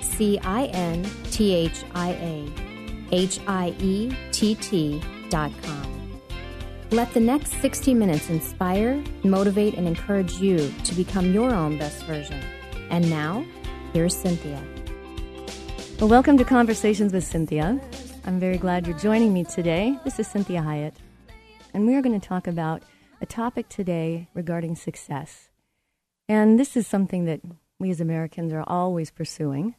C I N T H I A H I E T T dot com. Let the next 60 minutes inspire, motivate, and encourage you to become your own best version. And now, here's Cinthia. Well, welcome to Conversations with Cinthia. I'm very glad you're joining me today. This is Cinthia Hiett, and we are going to talk about a topic today regarding success. And this is something that we as Americans are always pursuing.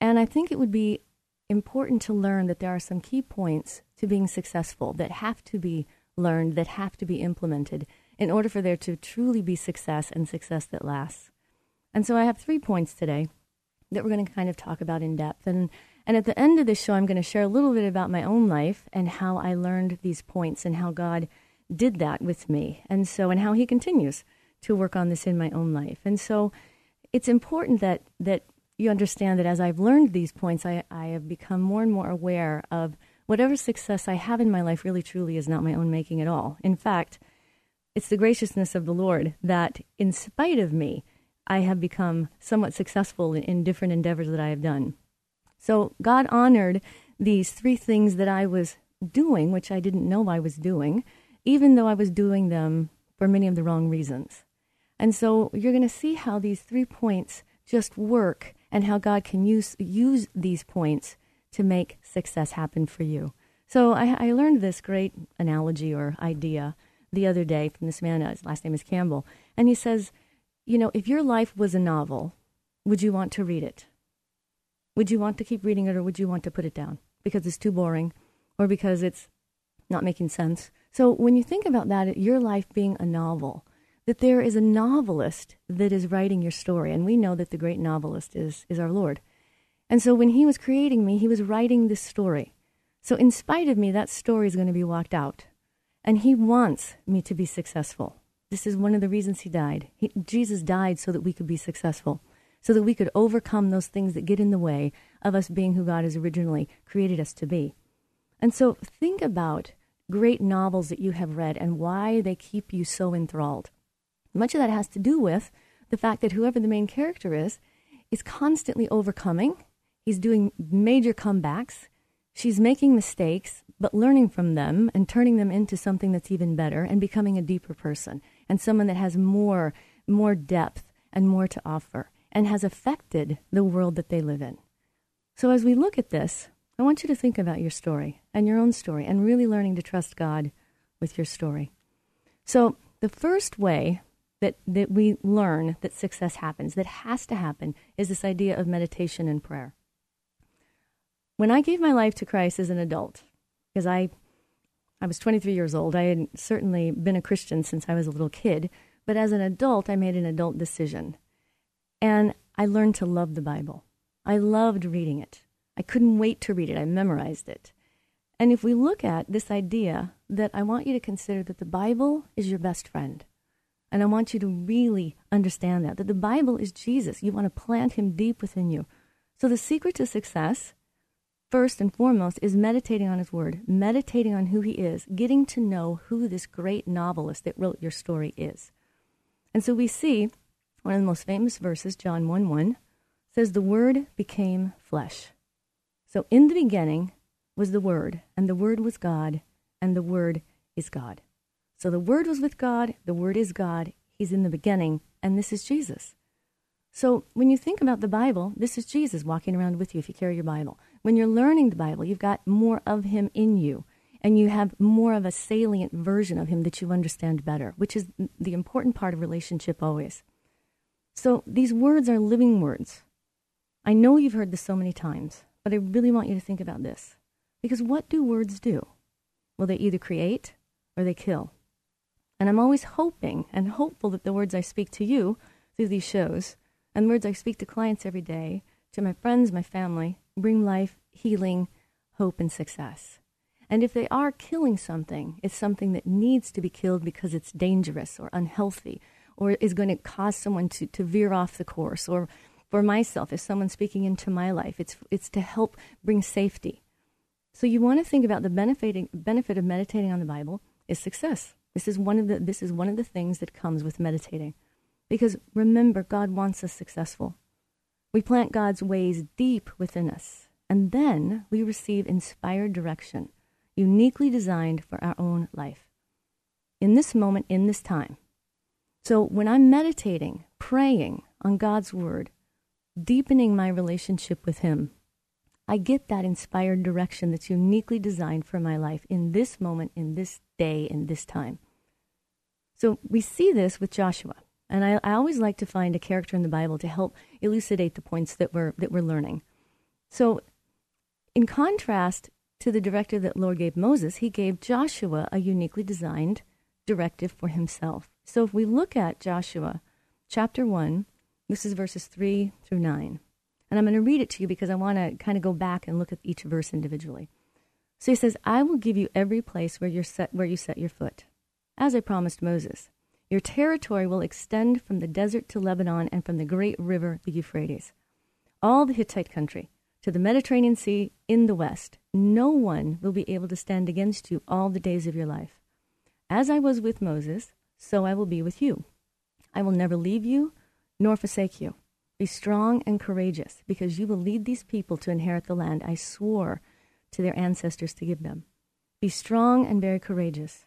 And I think it would be important to learn that there are some key points to being successful that have to be learned, that have to be implemented in order for there to truly be success and success that lasts. And so I have three points today that we're going to kind of talk about in depth. And, and at the end of this show, I'm going to share a little bit about my own life and how I learned these points and how God did that with me. And so, and how He continues to work on this in my own life. And so it's important that, that you understand that as I've learned these points, I, I have become more and more aware of whatever success I have in my life really truly is not my own making at all. In fact, it's the graciousness of the Lord that, in spite of me, I have become somewhat successful in, in different endeavors that I have done. So God honored these three things that I was doing, which I didn't know I was doing, even though I was doing them for many of the wrong reasons. And so you're going to see how these three points just work and how God can use use these points to make success happen for you. So I, I learned this great analogy or idea the other day from this man. Uh, his last name is Campbell, and he says, you know, if your life was a novel, would you want to read it? Would you want to keep reading it, or would you want to put it down because it's too boring, or because it's not making sense? So when you think about that, your life being a novel, that there is a novelist that is writing your story. And we know that the great novelist is, is our Lord. And so when he was creating me, he was writing this story. So in spite of me, that story is going to be walked out. And he wants me to be successful. This is one of the reasons he died. He, Jesus died so that we could be successful, so that we could overcome those things that get in the way of us being who God has originally created us to be. And so think about great novels that you have read and why they keep you so enthralled. Much of that has to do with the fact that whoever the main character is, is constantly overcoming. He's doing major comebacks. She's making mistakes, but learning from them and turning them into something that's even better and becoming a deeper person and someone that has more, more depth and more to offer and has affected the world that they live in. So as we look at this, I want you to think about your story and your own story and really learning to trust God with your story. So the first way that, that we learn that success happens, that has to happen, is this idea of meditation and prayer. When I gave my life to Christ as an adult, because I, I was 23 years old, I had certainly been a Christian since I was a little kid, but as an adult, I made an adult decision. And I learned to love the Bible. I loved reading it. I couldn't wait to read it. I memorized it. And if we look at this idea that I want you to consider that the Bible is your best friend, and I want you to really understand that, that the Bible is Jesus. You want to plant him deep within you. So the secret to success, first and foremost, is meditating on his word, meditating on who he is, getting to know who this great novelist that wrote your story is. And so we see one of the most famous verses, John 1 1, says, The word became flesh. So in the beginning was the word, and the word was God, and the word is God. So the Word was with God, the Word is God, He's in the beginning, and this is Jesus. So when you think about the Bible, this is Jesus walking around with you if you carry your Bible. When you're learning the Bible, you've got more of Him in you, and you have more of a salient version of Him that you understand better, which is the important part of relationship always. So these words are living words. I know you've heard this so many times, but I really want you to think about this. Because what do words do? Well, they either create or they kill. And I'm always hoping and hopeful that the words I speak to you through these shows and the words I speak to clients every day to my friends, my family, bring life, healing, hope, and success. And if they are killing something, it's something that needs to be killed because it's dangerous or unhealthy or is going to cause someone to, to veer off the course. Or for myself, if someone's speaking into my life, it's, it's to help bring safety. So you want to think about the benefiting, benefit of meditating on the Bible is success. This is one of the this is one of the things that comes with meditating. Because remember, God wants us successful. We plant God's ways deep within us, and then we receive inspired direction, uniquely designed for our own life. In this moment, in this time. So when I'm meditating, praying on God's word, deepening my relationship with Him, I get that inspired direction that's uniquely designed for my life in this moment, in this day, in this time. So we see this with Joshua. And I, I, always like to find a character in the Bible to help elucidate the points that we're, that we're learning. So, in contrast to the directive that Lord gave Moses, he gave Joshua a uniquely designed directive for himself. So, if we look at Joshua chapter 1, this is verses 3 through 9. And I'm going to read it to you because I want to kind of go back and look at each verse individually. So he says, I will give you every place where, you're set, where you set your foot, as I promised Moses. Your territory will extend from the desert to Lebanon and from the great river, the Euphrates, all the Hittite country, to the Mediterranean Sea in the west. No one will be able to stand against you all the days of your life. As I was with Moses, so I will be with you. I will never leave you nor forsake you. Be strong and courageous, because you will lead these people to inherit the land I swore to their ancestors to give them. Be strong and very courageous.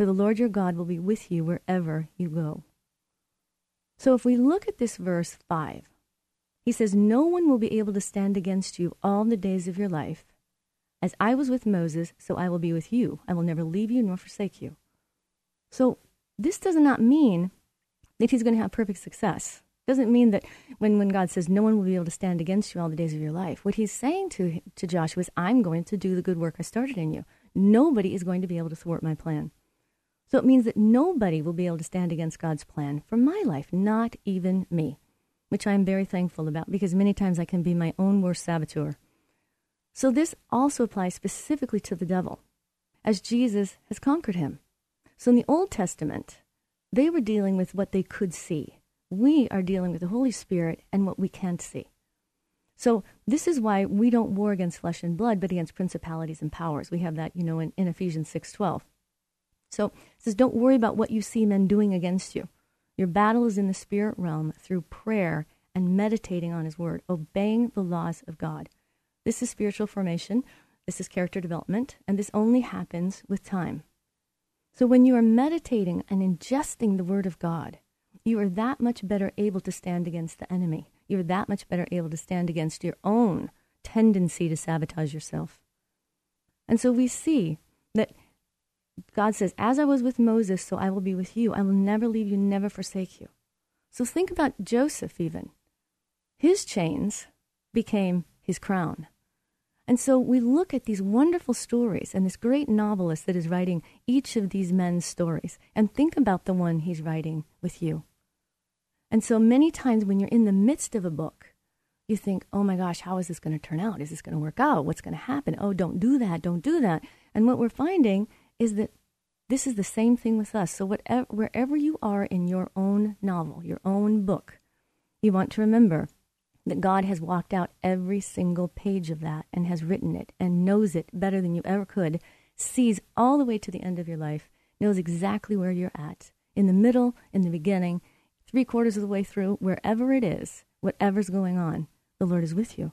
For the Lord your God will be with you wherever you go. So if we look at this verse 5, he says, No one will be able to stand against you all the days of your life. As I was with Moses, so I will be with you. I will never leave you nor forsake you. So this does not mean that he's going to have perfect success It doesn't mean that when, when God says no one will be able to stand against you all the days of your life, what he's saying to, to Joshua is, I'm going to do the good work I started in you. Nobody is going to be able to thwart my plan. So it means that nobody will be able to stand against God's plan for my life, not even me, which I am very thankful about because many times I can be my own worst saboteur. So this also applies specifically to the devil, as Jesus has conquered him. So in the Old Testament, they were dealing with what they could see we are dealing with the Holy Spirit and what we can't see. So this is why we don't war against flesh and blood, but against principalities and powers. We have that, you know, in, in Ephesians 6.12. So it says, don't worry about what you see men doing against you. Your battle is in the spirit realm through prayer and meditating on his word, obeying the laws of God. This is spiritual formation. This is character development. And this only happens with time. So when you are meditating and ingesting the word of God, you are that much better able to stand against the enemy. You're that much better able to stand against your own tendency to sabotage yourself. And so we see that God says, As I was with Moses, so I will be with you. I will never leave you, never forsake you. So think about Joseph, even. His chains became his crown. And so we look at these wonderful stories and this great novelist that is writing each of these men's stories and think about the one he's writing with you. And so many times when you're in the midst of a book, you think, oh my gosh, how is this going to turn out? Is this going to work out? What's going to happen? Oh, don't do that. Don't do that. And what we're finding is that this is the same thing with us. So whatever, wherever you are in your own novel, your own book, you want to remember that God has walked out every single page of that and has written it and knows it better than you ever could, sees all the way to the end of your life, knows exactly where you're at, in the middle, in the beginning, three quarters of the way through, wherever it is, whatever's going on, the Lord is with you.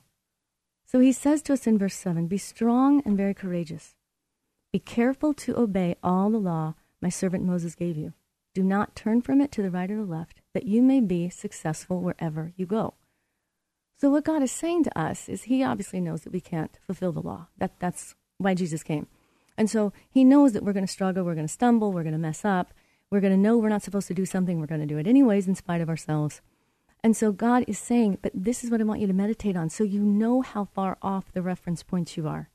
So he says to us in verse 7 Be strong and very courageous. Be careful to obey all the law my servant Moses gave you. Do not turn from it to the right or the left, that you may be successful wherever you go. So what God is saying to us is he obviously knows that we can't fulfill the law. That that's why Jesus came. And so he knows that we're going to struggle, we're going to stumble, we're going to mess up. We're going to know we're not supposed to do something, we're going to do it anyways in spite of ourselves. And so God is saying, but this is what I want you to meditate on so you know how far off the reference points you are.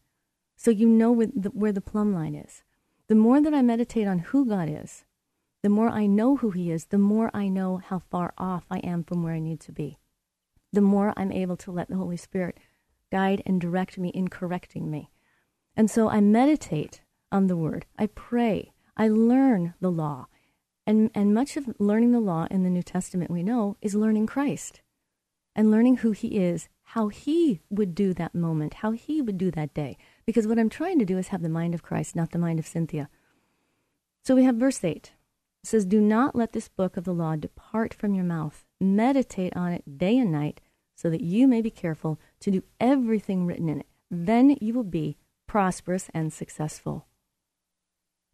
So you know where the, where the plumb line is. The more that I meditate on who God is, the more I know who He is, the more I know how far off I am from where I need to be. The more I'm able to let the Holy Spirit guide and direct me in correcting me. And so I meditate on the Word. I pray. I learn the law. And, and much of learning the law in the New Testament, we know, is learning Christ and learning who He is, how He would do that moment, how He would do that day. Because what I'm trying to do is have the mind of Christ, not the mind of Cinthia. So we have verse 8. It says, Do not let this book of the law depart from your mouth. Meditate on it day and night, so that you may be careful to do everything written in it. Then you will be prosperous and successful.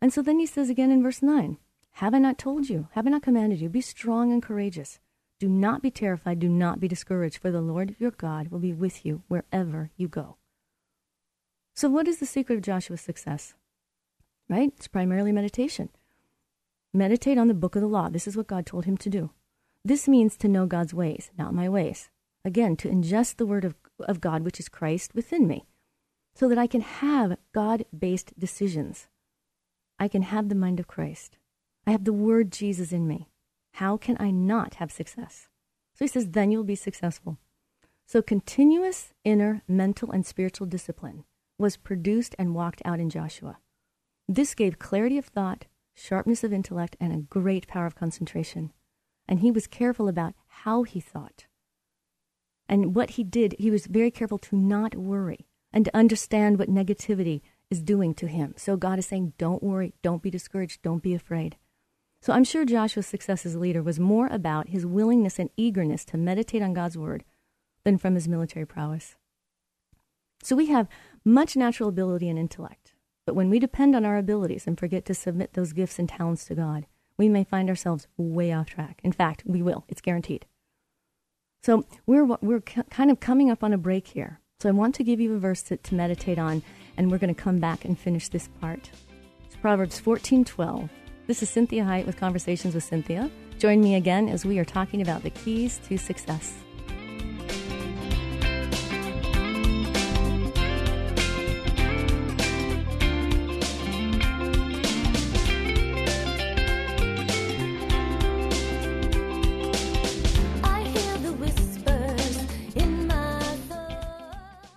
And so then he says again in verse 9, Have I not told you? Have I not commanded you? Be strong and courageous. Do not be terrified. Do not be discouraged, for the Lord your God will be with you wherever you go. So, what is the secret of Joshua's success? Right? It's primarily meditation. Meditate on the book of the law. This is what God told him to do. This means to know God's ways, not my ways. Again, to ingest the word of, of God, which is Christ, within me, so that I can have God based decisions. I can have the mind of Christ. I have the word Jesus in me. How can I not have success? So he says, then you'll be successful. So continuous inner mental and spiritual discipline was produced and walked out in Joshua. This gave clarity of thought, sharpness of intellect, and a great power of concentration. And he was careful about how he thought. And what he did, he was very careful to not worry and to understand what negativity is doing to him. So God is saying, don't worry, don't be discouraged, don't be afraid. So I'm sure Joshua's success as a leader was more about his willingness and eagerness to meditate on God's word than from his military prowess. So we have much natural ability and intellect. But when we depend on our abilities and forget to submit those gifts and talents to God, we may find ourselves way off track. In fact, we will. It's guaranteed. So we're, we're kind of coming up on a break here. So I want to give you a verse to, to meditate on, and we're going to come back and finish this part. It's Proverbs 14:12. This is Cinthia Hiett with Conversations with Cinthia. Join me again as we are talking about the keys to success. I hear the whispers in my love.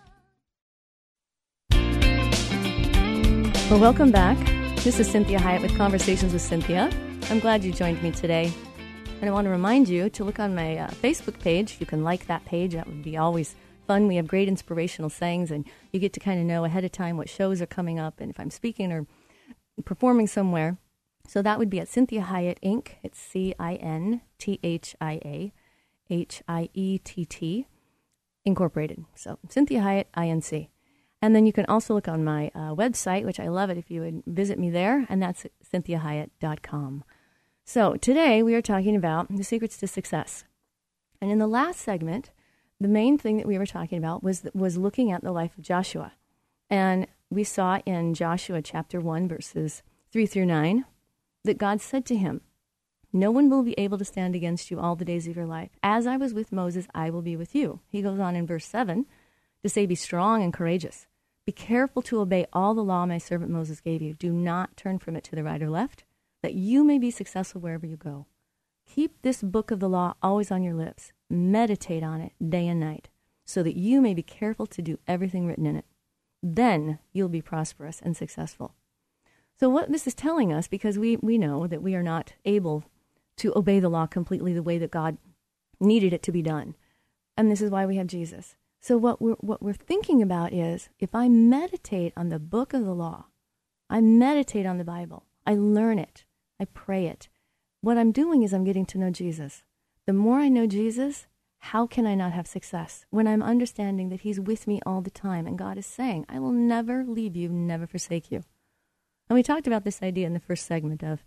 Well, welcome back. This is Cinthia Hiett with Conversations with Cinthia. I'm glad you joined me today. And I want to remind you to look on my uh, Facebook page. You can like that page. That would be always fun. We have great inspirational sayings, and you get to kind of know ahead of time what shows are coming up and if I'm speaking or performing somewhere. So that would be at Cinthia Hiett Inc. It's C I N T H I A H I E T T Incorporated. So Cinthia Hiett INC. And then you can also look on my uh, website, which I love it if you would visit me there, and that's cinthiahiett.com. So today we are talking about the secrets to success. And in the last segment, the main thing that we were talking about was was looking at the life of Joshua. And we saw in Joshua chapter 1 verses 3 through 9 that God said to him, "No one will be able to stand against you all the days of your life. As I was with Moses, I will be with you." He goes on in verse 7 to say, "Be strong and courageous." Be careful to obey all the law my servant Moses gave you. Do not turn from it to the right or left, that you may be successful wherever you go. Keep this book of the law always on your lips. Meditate on it day and night, so that you may be careful to do everything written in it. Then you'll be prosperous and successful. So, what this is telling us, because we, we know that we are not able to obey the law completely the way that God needed it to be done. And this is why we have Jesus. So what we're what we're thinking about is if I meditate on the book of the law, I meditate on the Bible, I learn it, I pray it. What I'm doing is I'm getting to know Jesus. The more I know Jesus, how can I not have success when I'm understanding that He's with me all the time and God is saying, I will never leave you, never forsake you. And we talked about this idea in the first segment of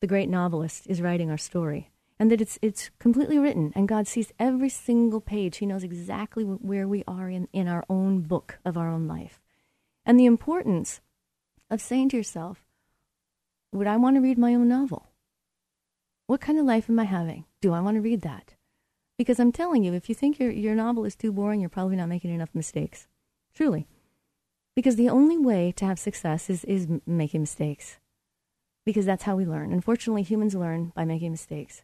the great novelist is writing our story. And that it's it's completely written and God sees every single page. He knows exactly where we are in, in our own book of our own life. And the importance of saying to yourself, would I want to read my own novel? What kind of life am I having? Do I want to read that? Because I'm telling you, if you think your, your novel is too boring, you're probably not making enough mistakes. Truly. Because the only way to have success is, is making mistakes. Because that's how we learn. Unfortunately, humans learn by making mistakes.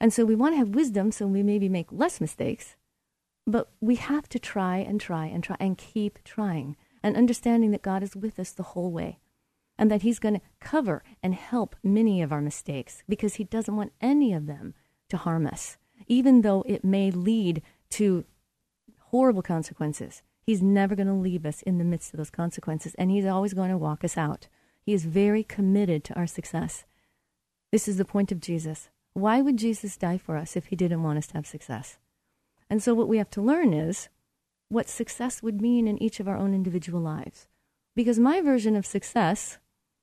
And so we want to have wisdom so we maybe make less mistakes. But we have to try and try and try and keep trying and understanding that God is with us the whole way and that He's going to cover and help many of our mistakes because He doesn't want any of them to harm us, even though it may lead to horrible consequences. He's never going to leave us in the midst of those consequences, and He's always going to walk us out. He is very committed to our success. This is the point of Jesus. Why would Jesus die for us if he didn't want us to have success? And so, what we have to learn is what success would mean in each of our own individual lives. Because my version of success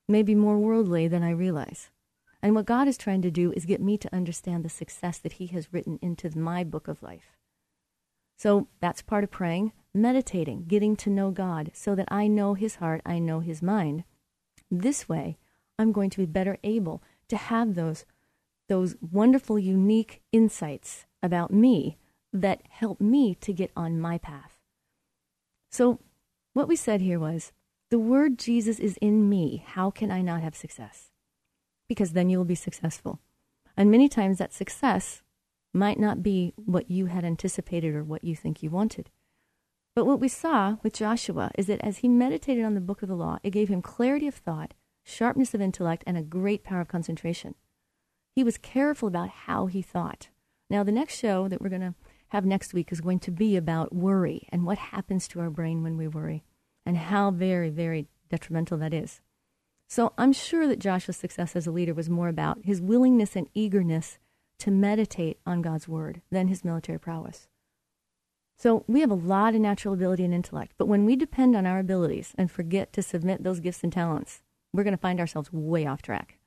may be more worldly than I realize. And what God is trying to do is get me to understand the success that He has written into my book of life. So that's part of praying, meditating, getting to know God so that I know His heart, I know His mind. This way, I'm going to be better able to have those those wonderful, unique insights about me that help me to get on my path. So, what we said here was the word Jesus is in me. How can I not have success? Because then you will be successful. And many times that success might not be what you had anticipated or what you think you wanted. But what we saw with Joshua is that as he meditated on the book of the law, it gave him clarity of thought, sharpness of intellect, and a great power of concentration. He was careful about how he thought. Now, the next show that we're going to have next week is going to be about worry and what happens to our brain when we worry and how very, very detrimental that is. So I'm sure that Joshua's success as a leader was more about his willingness and eagerness to meditate on God's word than his military prowess. So we have a lot of natural ability and intellect, but when we depend on our abilities and forget to submit those gifts and talents, we're going to find ourselves way off track.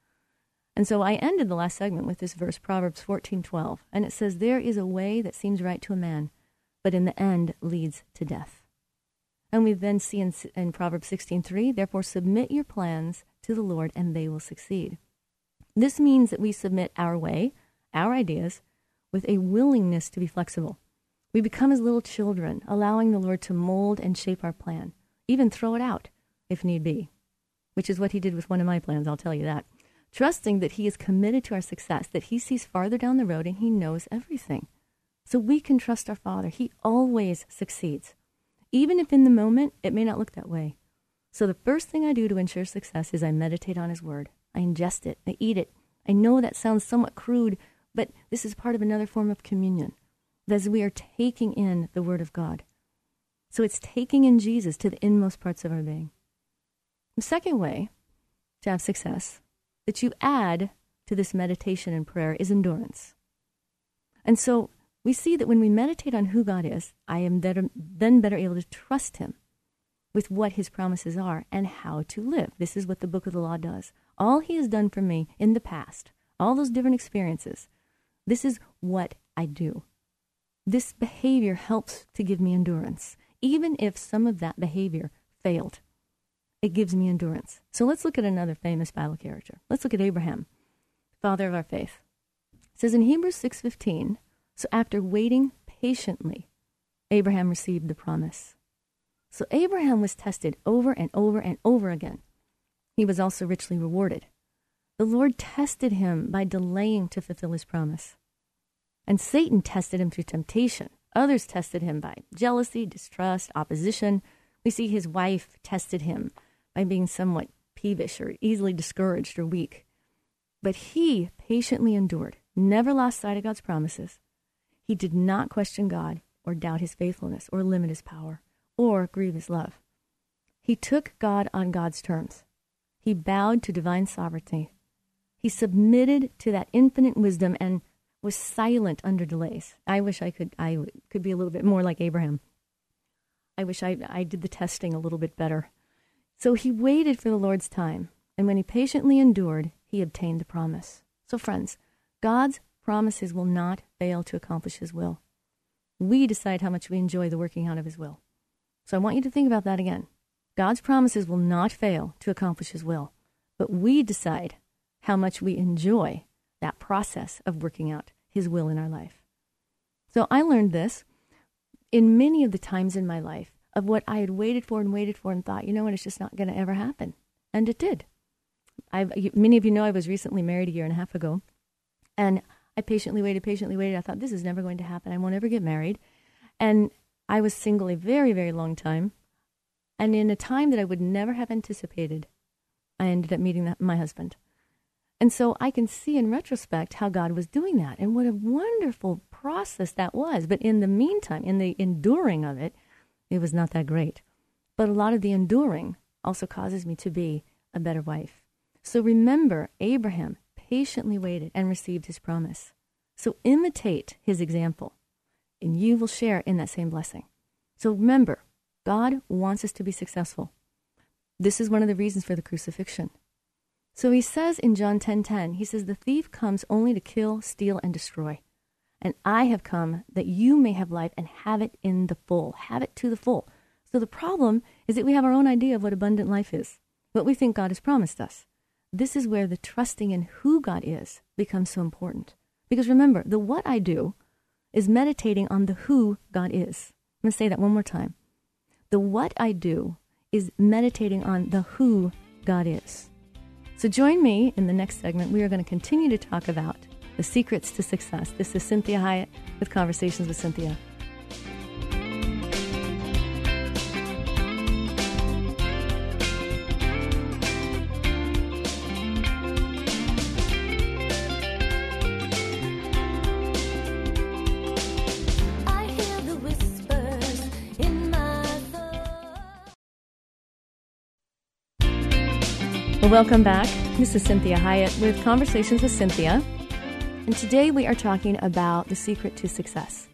And so I ended the last segment with this verse, Proverbs 14:12, and it says, "There is a way that seems right to a man, but in the end leads to death." And we then see in, in Proverbs 16:3, "Therefore submit your plans to the Lord, and they will succeed." This means that we submit our way, our ideas, with a willingness to be flexible. We become as little children, allowing the Lord to mold and shape our plan, even throw it out if need be, which is what he did with one of my plans, I'll tell you that trusting that He is committed to our success, that He sees farther down the road and He knows everything. So we can trust our Father. He always succeeds, even if in the moment it may not look that way. So the first thing I do to ensure success is I meditate on His Word. I ingest it, I eat it. I know that sounds somewhat crude, but this is part of another form of communion, as we are taking in the Word of God. So it's taking in Jesus to the inmost parts of our being. The second way to have success that you add to this meditation and prayer is endurance. And so we see that when we meditate on who God is, I am then better able to trust Him with what His promises are and how to live. This is what the book of the law does. All He has done for me in the past, all those different experiences, this is what I do. This behavior helps to give me endurance, even if some of that behavior failed it gives me endurance. So let's look at another famous Bible character. Let's look at Abraham, father of our faith. It says in Hebrews 6:15, so after waiting patiently, Abraham received the promise. So Abraham was tested over and over and over again. He was also richly rewarded. The Lord tested him by delaying to fulfill his promise. And Satan tested him through temptation. Others tested him by jealousy, distrust, opposition. We see his wife tested him by being somewhat peevish or easily discouraged or weak. But he patiently endured, never lost sight of God's promises. He did not question God or doubt his faithfulness or limit his power or grieve his love. He took God on God's terms. He bowed to divine sovereignty. He submitted to that infinite wisdom and was silent under delays. I wish I could I could be a little bit more like Abraham. I wish I I did the testing a little bit better. So he waited for the Lord's time, and when he patiently endured, he obtained the promise. So, friends, God's promises will not fail to accomplish His will. We decide how much we enjoy the working out of His will. So I want you to think about that again. God's promises will not fail to accomplish His will, but we decide how much we enjoy that process of working out His will in our life. So I learned this in many of the times in my life of what I had waited for and waited for and thought, you know what, it's just not going to ever happen. And it did. I've, many of you know I was recently married a year and a half ago, and I patiently waited, patiently waited. I thought, this is never going to happen. I won't ever get married. And I was single a very, very long time. And in a time that I would never have anticipated, I ended up meeting that, my husband. And so I can see in retrospect how God was doing that and what a wonderful process that was. But in the meantime, in the enduring of it, it was not that great. But a lot of the enduring also causes me to be a better wife. So remember, Abraham patiently waited and received his promise. So imitate his example, and you will share in that same blessing. So remember, God wants us to be successful. This is one of the reasons for the crucifixion. So he says in John 10:10, 10, 10, he says the thief comes only to kill, steal and destroy. And I have come that you may have life and have it in the full, have it to the full. So the problem is that we have our own idea of what abundant life is, what we think God has promised us. This is where the trusting in who God is becomes so important. Because remember, the what I do is meditating on the who God is. I'm going to say that one more time. The what I do is meditating on the who God is. So join me in the next segment. We are going to continue to talk about the secrets to success. This is Cinthia Hiett with Conversations with Cinthia. Well, welcome back. This is Cinthia Hiett with Conversations with Cinthia. And today we are talking about the secret to success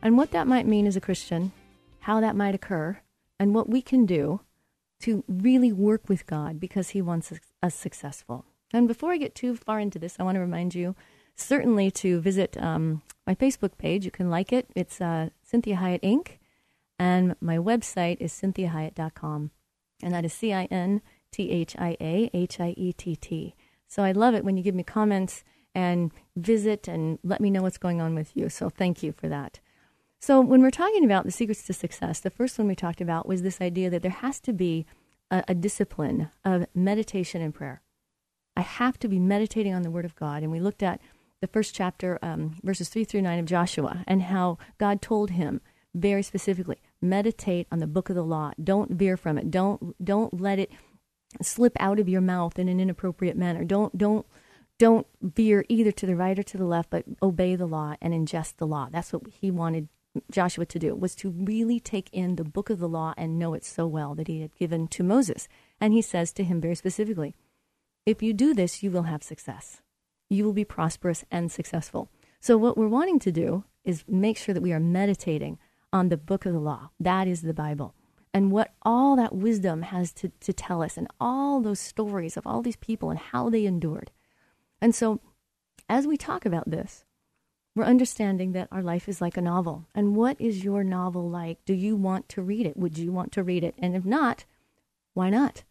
and what that might mean as a Christian, how that might occur, and what we can do to really work with God because He wants us successful. And before I get too far into this, I want to remind you certainly to visit um, my Facebook page. You can like it. It's uh, Cinthia Hiett Inc. And my website is cinthiahiett.com. And that is C I N T H I A H I E T T. So I love it when you give me comments and visit and let me know what's going on with you. So thank you for that. So when we're talking about the secrets to success, the first one we talked about was this idea that there has to be a, a discipline of meditation and prayer. I have to be meditating on the Word of God. And we looked at the first chapter, um, verses 3 through 9 of Joshua, and how God told him very specifically meditate on the book of the law. Don't veer from it. Don't, don't let it slip out of your mouth in an inappropriate manner. Don't don't don't veer either to the right or to the left, but obey the law and ingest the law. That's what he wanted Joshua to do was to really take in the book of the law and know it so well that he had given to Moses. And he says to him very specifically, if you do this, you will have success. You will be prosperous and successful. So what we're wanting to do is make sure that we are meditating on the book of the law. That is the Bible and what all that wisdom has to, to tell us, and all those stories of all these people and how they endured. And so, as we talk about this, we're understanding that our life is like a novel. And what is your novel like? Do you want to read it? Would you want to read it? And if not, why not?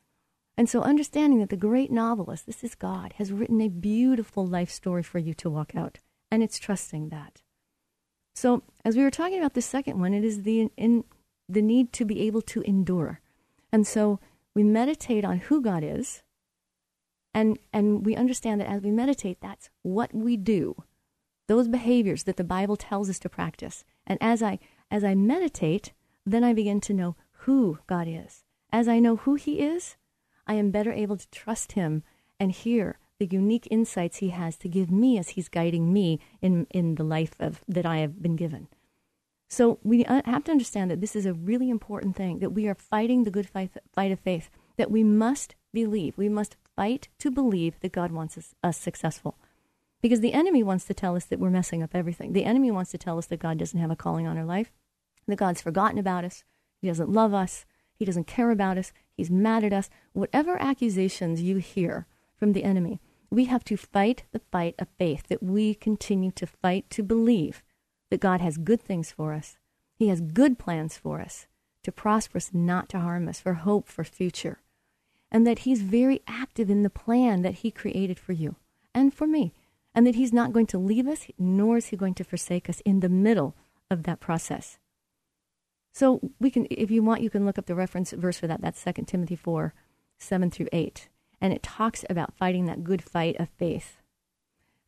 And so, understanding that the great novelist, this is God, has written a beautiful life story for you to walk out. And it's trusting that. So, as we were talking about the second one, it is the in, the need to be able to endure. And so we meditate on who God is, and, and we understand that as we meditate, that's what we do, those behaviors that the Bible tells us to practice. And as I, as I meditate, then I begin to know who God is. As I know who He is, I am better able to trust Him and hear the unique insights He has to give me as He's guiding me in, in the life of, that I have been given. So we uh, have to understand that this is a really important thing that we are fighting the good fight, fight of faith, that we must believe. We must fight to believe that God wants us, us successful. Because the enemy wants to tell us that we're messing up everything. The enemy wants to tell us that God doesn't have a calling on our life, that God's forgotten about us, He doesn't love us, He doesn't care about us, He's mad at us. Whatever accusations you hear from the enemy, We have to fight the fight of faith that we continue to fight to believe that God has good things for us. He has good plans for us to prosper us, not to harm us, for hope, for future. And that He's very active in the plan that He created for you and for me. And that He's not going to leave us, nor is He going to forsake us in the middle of that process. So we can, if you want, you can look up the reference verse for that. That's 2 Timothy 4, 7 through 8. And it talks about fighting that good fight of faith.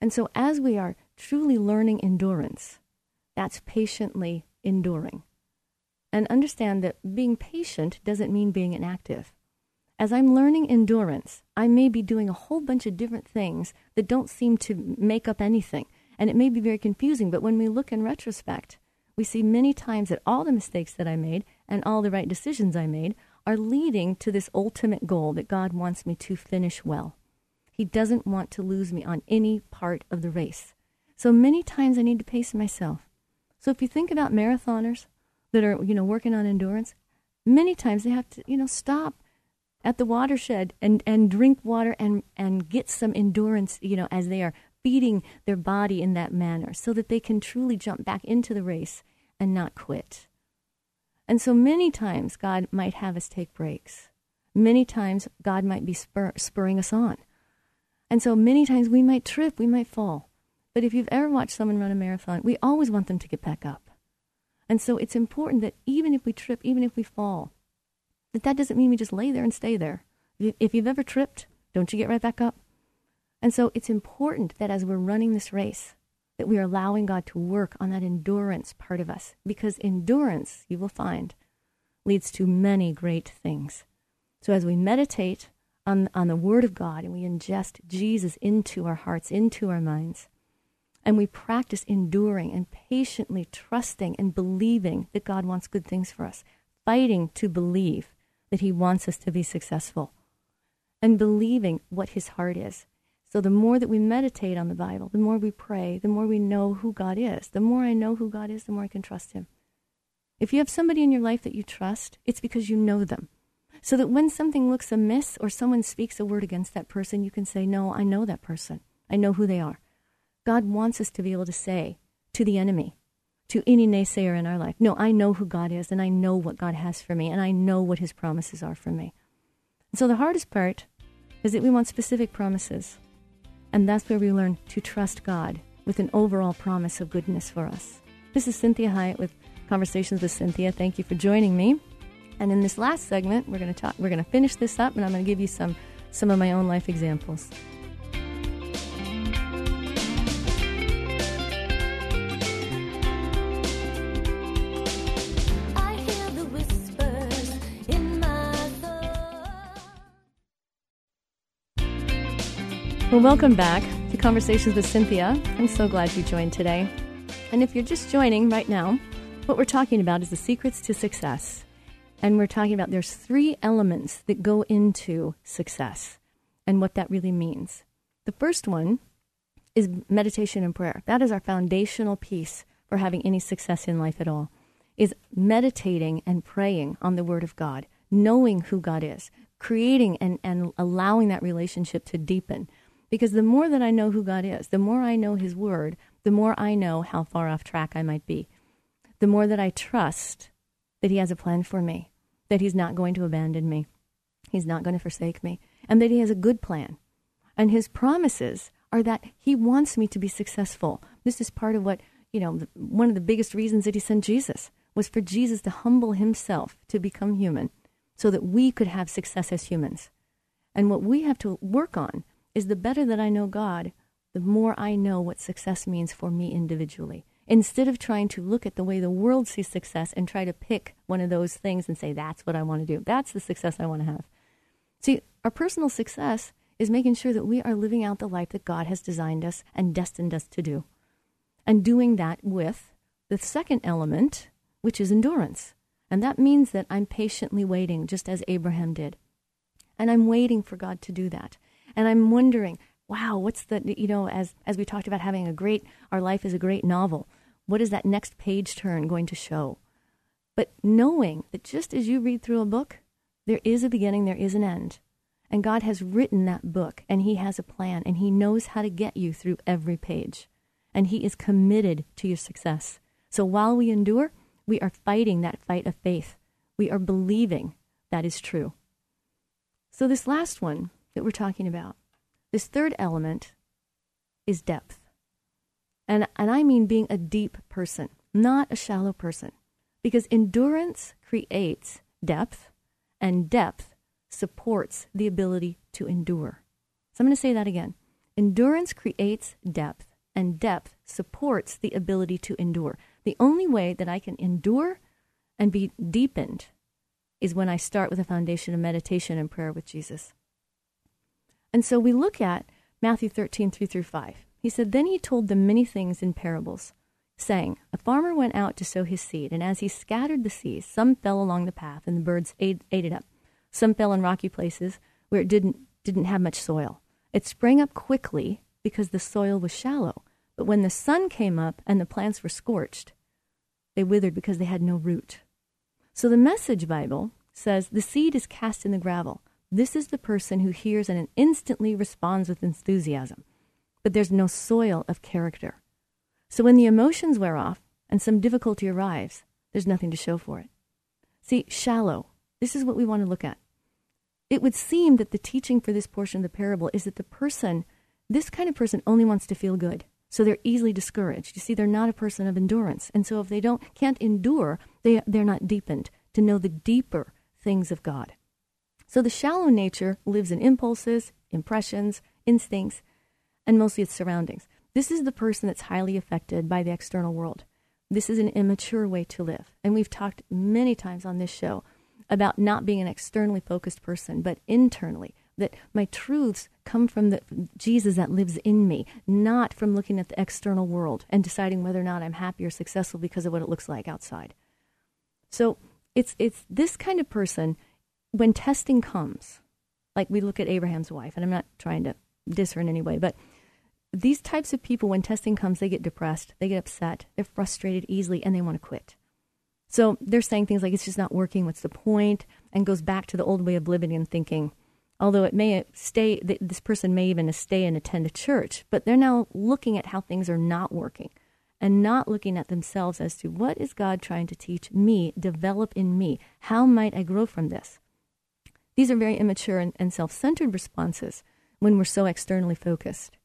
And so as we are truly learning endurance, that's patiently enduring. And understand that being patient doesn't mean being inactive. As I'm learning endurance, I may be doing a whole bunch of different things that don't seem to make up anything. And it may be very confusing, but when we look in retrospect, we see many times that all the mistakes that I made and all the right decisions I made are leading to this ultimate goal that God wants me to finish well. He doesn't want to lose me on any part of the race. So many times I need to pace myself. So if you think about marathoners that are, you know, working on endurance, many times they have to, you know, stop at the watershed and, and drink water and, and get some endurance, you know, as they are feeding their body in that manner so that they can truly jump back into the race and not quit. And so many times God might have us take breaks. Many times God might be spur- spurring us on. And so many times we might trip, we might fall. But if you've ever watched someone run a marathon, we always want them to get back up. And so it's important that even if we trip, even if we fall, that that doesn't mean we just lay there and stay there. If you've ever tripped, don't you get right back up? And so it's important that as we're running this race, that we are allowing God to work on that endurance part of us. Because endurance, you will find, leads to many great things. So as we meditate on, on the Word of God and we ingest Jesus into our hearts, into our minds, and we practice enduring and patiently trusting and believing that God wants good things for us, fighting to believe that He wants us to be successful, and believing what His heart is so the more that we meditate on the Bible, the more we pray, the more we know who God is. The more I know who God is, the more I can trust Him. If you have somebody in your life that you trust, it's because you know them. So that when something looks amiss or someone speaks a word against that person, you can say, No, I know that person. I know who they are. God wants us to be able to say to the enemy, to any naysayer in our life, No, I know who God is, and I know what God has for me, and I know what His promises are for me. And so the hardest part is that we want specific promises. And that's where we learn to trust God with an overall promise of goodness for us. This is Cinthia Hiett with Conversations with Cinthia. Thank you for joining me. And in this last segment, we're going to talk we're going to finish this up and I'm going to give you some some of my own life examples. Well, welcome back to Conversations with Cinthia. I'm so glad you joined today. And if you're just joining right now, what we're talking about is the secrets to success. And we're talking about there's three elements that go into success and what that really means. The first one is meditation and prayer. That is our foundational piece for having any success in life at all. Is meditating and praying on the word of God, knowing who God is, creating and, and allowing that relationship to deepen because the more that I know who God is, the more I know His Word, the more I know how far off track I might be. The more that I trust that He has a plan for me, that He's not going to abandon me, He's not going to forsake me, and that He has a good plan. And His promises are that He wants me to be successful. This is part of what, you know, one of the biggest reasons that He sent Jesus was for Jesus to humble Himself to become human so that we could have success as humans. And what we have to work on is the better that I know God, the more I know what success means for me individually. Instead of trying to look at the way the world sees success and try to pick one of those things and say, that's what I want to do. That's the success I want to have. See, our personal success is making sure that we are living out the life that God has designed us and destined us to do. And doing that with the second element, which is endurance. And that means that I'm patiently waiting, just as Abraham did. And I'm waiting for God to do that. And I'm wondering, wow, what's the, you know, as, as we talked about having a great, our life is a great novel, what is that next page turn going to show? But knowing that just as you read through a book, there is a beginning, there is an end. And God has written that book, and He has a plan, and He knows how to get you through every page. And He is committed to your success. So while we endure, we are fighting that fight of faith. We are believing that is true. So, this last one that we're talking about, this third element is depth. And, and I mean being a deep person, not a shallow person. Because endurance creates depth, and depth supports the ability to endure. So I'm going to say that again. Endurance creates depth, and depth supports the ability to endure. The only way that I can endure and be deepened is when I start with a foundation of meditation and prayer with Jesus. And so we look at Matthew 13, 3 through 5. He said, Then he told them many things in parables, saying, A farmer went out to sow his seed, and as he scattered the seeds, some fell along the path, and the birds ate, ate it up. Some fell in rocky places where it didn't, didn't have much soil. It sprang up quickly because the soil was shallow. But when the sun came up and the plants were scorched, they withered because they had no root. So the Message Bible says the seed is cast in the gravel. This is the person who hears and instantly responds with enthusiasm. But there's no soil of character. So when the emotions wear off and some difficulty arrives, there's nothing to show for it. See, shallow. This is what we want to look at. It would seem that the teaching for this portion of the parable is that the person, this kind of person, only wants to feel good. So they're easily discouraged. You see, they're not a person of endurance. And so if they don't can't endure, they they're not deepened to know the deeper things of God. So the shallow nature lives in impulses, impressions, instincts, and mostly its surroundings. This is the person that's highly affected by the external world. This is an immature way to live. And we've talked many times on this show about not being an externally focused person, but internally that my truths come from the Jesus that lives in me, not from looking at the external world and deciding whether or not I'm happy or successful because of what it looks like outside. So it's it's this kind of person when testing comes, like we look at Abraham's wife, and I'm not trying to diss her in any way, but these types of people, when testing comes, they get depressed, they get upset, they're frustrated easily, and they want to quit. So they're saying things like, it's just not working, what's the point? And goes back to the old way of living and thinking, although it may stay, this person may even stay and attend a church, but they're now looking at how things are not working and not looking at themselves as to what is God trying to teach me, develop in me? How might I grow from this? These are very immature and, and self centered responses when we're so externally focused.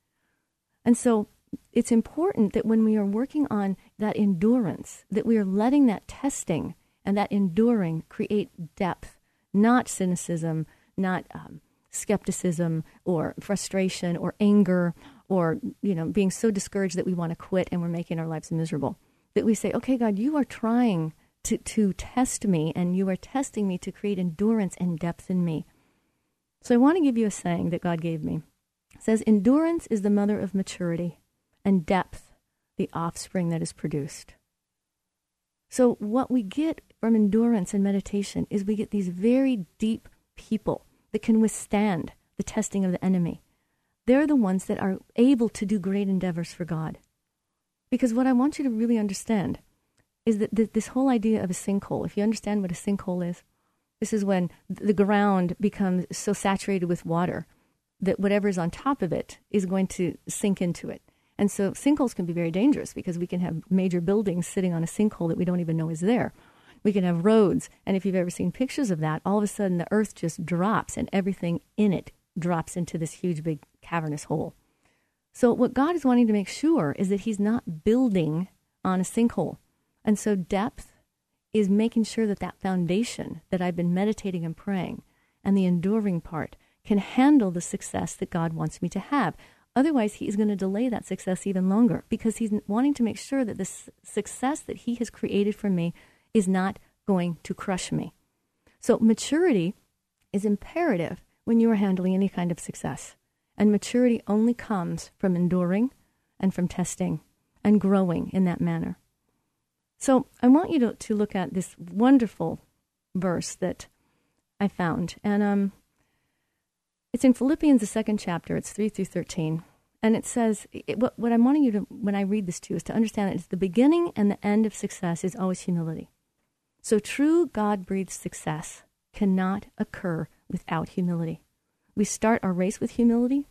And so it's important that when we are working on that endurance, that we are letting that testing and that enduring create depth, not cynicism, not um, skepticism or frustration or anger or you know being so discouraged that we want to quit and we're making our lives miserable that we say okay god you are trying to, to test me and you are testing me to create endurance and depth in me so i want to give you a saying that god gave me it says endurance is the mother of maturity and depth the offspring that is produced so what we get from endurance and meditation is we get these very deep people that can withstand the testing of the enemy. They're the ones that are able to do great endeavors for God. Because what I want you to really understand is that th- this whole idea of a sinkhole, if you understand what a sinkhole is, this is when the ground becomes so saturated with water that whatever is on top of it is going to sink into it. And so sinkholes can be very dangerous because we can have major buildings sitting on a sinkhole that we don't even know is there. We can have roads. And if you've ever seen pictures of that, all of a sudden the earth just drops and everything in it drops into this huge, big cavernous hole. So, what God is wanting to make sure is that He's not building on a sinkhole. And so, depth is making sure that that foundation that I've been meditating and praying and the enduring part can handle the success that God wants me to have. Otherwise, He's going to delay that success even longer because He's wanting to make sure that the success that He has created for me is not going to crush me. So, maturity is imperative when you are handling any kind of success. And maturity only comes from enduring and from testing and growing in that manner. So, I want you to, to look at this wonderful verse that I found. And um, it's in Philippians, the second chapter, it's 3 through 13. And it says, it, what, what I'm wanting you to, when I read this to you, is to understand that the beginning and the end of success is always humility. So true God breathed success cannot occur without humility. we start our race with humility,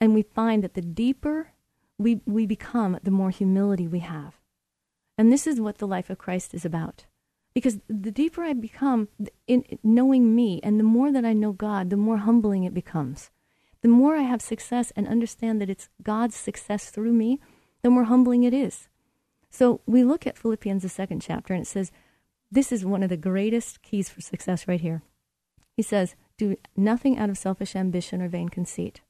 and we find that the deeper we, we become, the more humility we have. And this is what the life of Christ is about. Because the deeper I become in knowing me, and the more that I know God, the more humbling it becomes. The more I have success and understand that it's God's success through me, the more humbling it is. So we look at Philippians, the second chapter, and it says, this is one of the greatest keys for success right here. He says, Do nothing out of selfish ambition or vain conceit.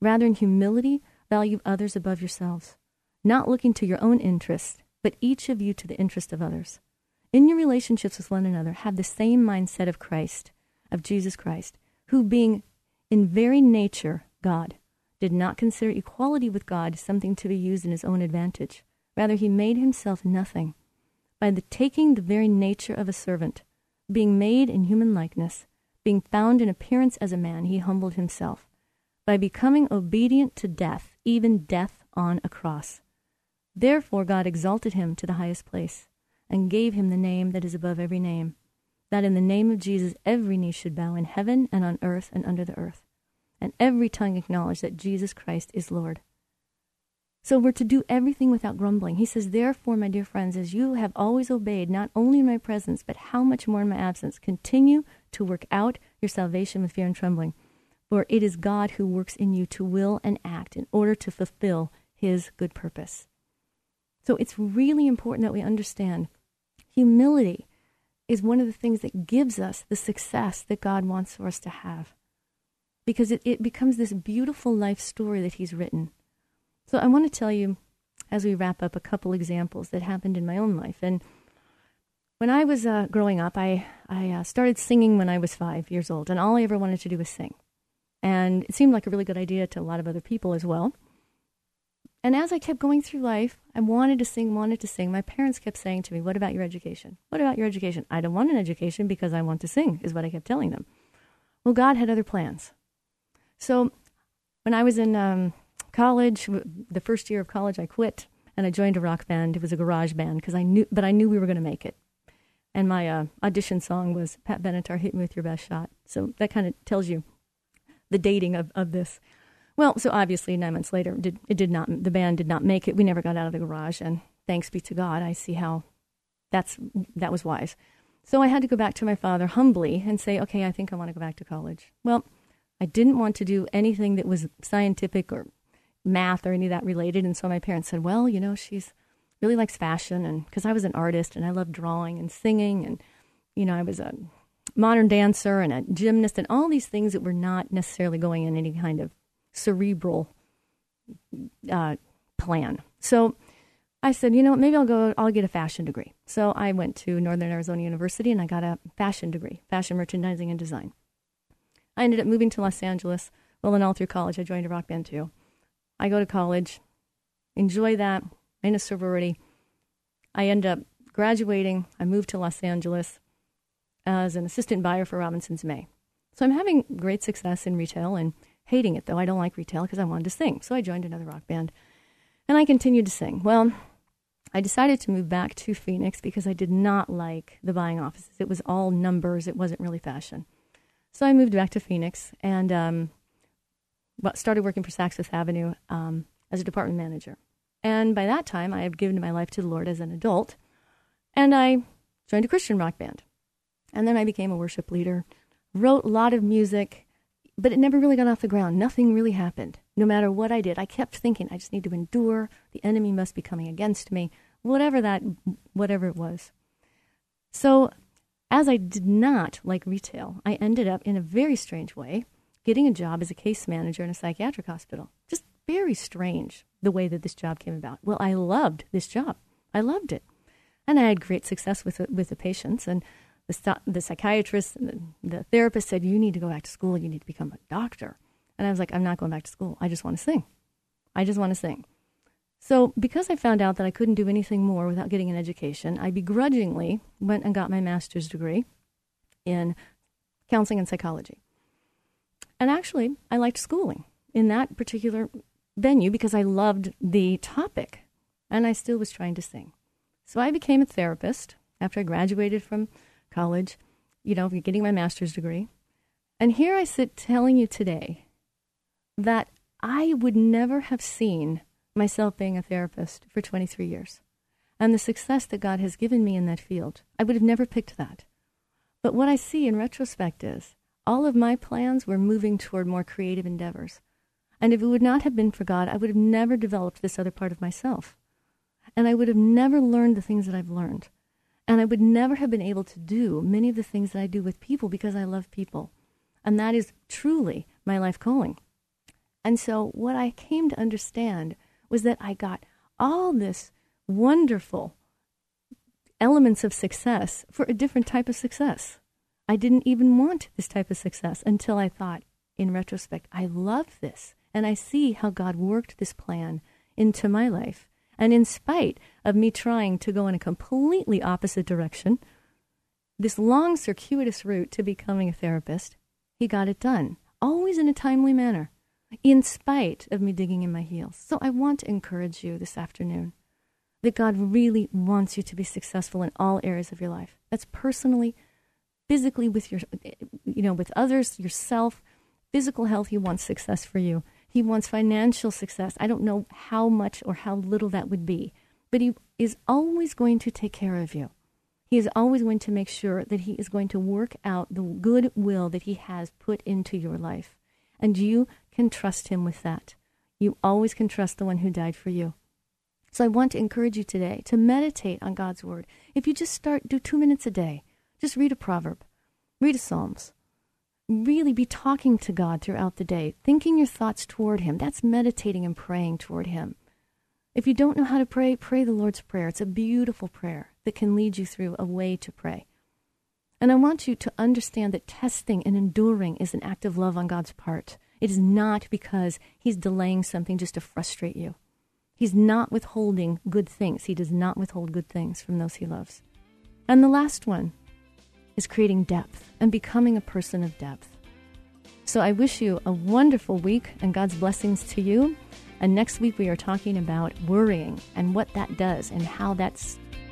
Rather, in humility, value others above yourselves, not looking to your own interest, but each of you to the interest of others. In your relationships with one another, have the same mindset of Christ, of Jesus Christ, who, being in very nature God, did not consider equality with God something to be used in his own advantage. Rather, he made himself nothing by the taking the very nature of a servant, being made in human likeness, being found in appearance as a man, he humbled himself, by becoming obedient to death, even death on a cross. Therefore God exalted him to the highest place, and gave him the name that is above every name, that in the name of Jesus every knee should bow in heaven and on earth and under the earth, and every tongue acknowledge that Jesus Christ is Lord so we're to do everything without grumbling. He says, Therefore, my dear friends, as you have always obeyed, not only in my presence, but how much more in my absence, continue to work out your salvation with fear and trembling. For it is God who works in you to will and act in order to fulfill his good purpose. So it's really important that we understand humility is one of the things that gives us the success that God wants for us to have. Because it, it becomes this beautiful life story that he's written so I want to tell you, as we wrap up, a couple examples that happened in my own life. And when I was uh, growing up, I, I uh, started singing when I was five years old, and all I ever wanted to do was sing. And it seemed like a really good idea to a lot of other people as well. And as I kept going through life, I wanted to sing, wanted to sing. My parents kept saying to me, What about your education? What about your education? I don't want an education because I want to sing, is what I kept telling them. Well, God had other plans. So when I was in um, college, the first year of college, I quit and I joined a rock band. It was a garage band because I knew, but I knew we were going to make it. And my uh, audition song was Pat Benatar, "Hit Me with Your Best Shot." So that kind of tells you the dating of, of this. Well, so obviously nine months later, did, it did not. The band did not make it. We never got out of the garage, and thanks be to God, I see how that's that was wise. So I had to go back to my father humbly and say, "Okay, I think I want to go back to college." Well, I didn't want to do anything that was scientific or math or any of that related. And so my parents said, well, you know, she's really likes fashion. And because I was an artist and I loved drawing and singing. And, you know, I was a modern dancer and a gymnast and all these things that were not necessarily going in any kind of cerebral uh, plan. So I said, you know, maybe I'll go, I'll get a fashion degree. So I went to Northern Arizona University and I got a fashion degree, fashion merchandising and design. I ended up moving to Los Angeles. Well, and all through college, I joined a rock band too. I go to college, enjoy that in a sorority. I end up graduating. I moved to Los Angeles as an assistant buyer for Robinsons-May. So I'm having great success in retail and hating it, though. I don't like retail because I wanted to sing. So I joined another rock band and I continued to sing. Well, I decided to move back to Phoenix because I did not like the buying offices. It was all numbers, it wasn't really fashion. So I moved back to Phoenix and um, started working for Saks Fifth Avenue um, as a department manager. And by that time, I had given my life to the Lord as an adult, and I joined a Christian rock band. And then I became a worship leader, wrote a lot of music, but it never really got off the ground. Nothing really happened. No matter what I did, I kept thinking, I just need to endure. The enemy must be coming against me, whatever that, whatever it was. So, as I did not like retail, I ended up in a very strange way getting a job as a case manager in a psychiatric hospital. Just very strange the way that this job came about. Well, I loved this job. I loved it. And I had great success with, with the patients. And the, the psychiatrist and the, the therapist said, You need to go back to school. You need to become a doctor. And I was like, I'm not going back to school. I just want to sing. I just want to sing. So, because I found out that I couldn't do anything more without getting an education, I begrudgingly went and got my master's degree in counseling and psychology. And actually, I liked schooling in that particular venue because I loved the topic and I still was trying to sing. So I became a therapist after I graduated from college, you know, getting my master's degree. And here I sit telling you today that I would never have seen myself being a therapist for 23 years. And the success that God has given me in that field, I would have never picked that. But what I see in retrospect is all of my plans were moving toward more creative endeavors. And if it would not have been for God, I would have never developed this other part of myself. And I would have never learned the things that I've learned. And I would never have been able to do many of the things that I do with people because I love people. And that is truly my life calling. And so, what I came to understand was that I got all this wonderful elements of success for a different type of success. I didn't even want this type of success until I thought, in retrospect, I love this. And I see how God worked this plan into my life. And in spite of me trying to go in a completely opposite direction, this long, circuitous route to becoming a therapist, he got it done, always in a timely manner, in spite of me digging in my heels. So I want to encourage you this afternoon that God really wants you to be successful in all areas of your life. That's personally, physically with your you know, with others, yourself, physical health, he wants success for you. He wants financial success. I don't know how much or how little that would be, but he is always going to take care of you. He is always going to make sure that he is going to work out the good will that he has put into your life. And you can trust him with that. You always can trust the one who died for you. So I want to encourage you today to meditate on God's word. If you just start, do two minutes a day, just read a proverb, read a Psalms. Really be talking to God throughout the day, thinking your thoughts toward Him. That's meditating and praying toward Him. If you don't know how to pray, pray the Lord's Prayer. It's a beautiful prayer that can lead you through a way to pray. And I want you to understand that testing and enduring is an act of love on God's part. It is not because He's delaying something just to frustrate you. He's not withholding good things. He does not withhold good things from those he loves. And the last one is creating depth and becoming a person of depth. So I wish you a wonderful week and God's blessings to you. And next week we are talking about worrying and what that does and how that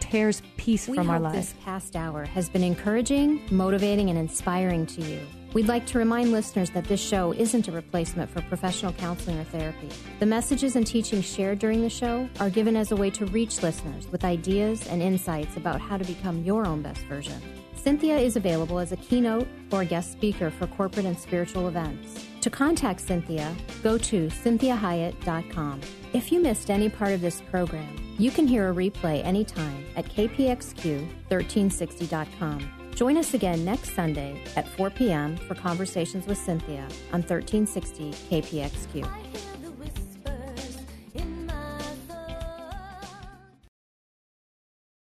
tears peace we from our lives. This past hour has been encouraging, motivating, and inspiring to you. We'd like to remind listeners that this show isn't a replacement for professional counseling or therapy. The messages and teachings shared during the show are given as a way to reach listeners with ideas and insights about how to become your own best version. Cinthia is available as a keynote or guest speaker for corporate and spiritual events. To contact Cinthia, go to cinthiahiett.com. If you missed any part of this program, you can hear a replay anytime at kpxq1360.com. Join us again next Sunday at 4 p.m. for Conversations with Cinthia on 1360 KPXQ.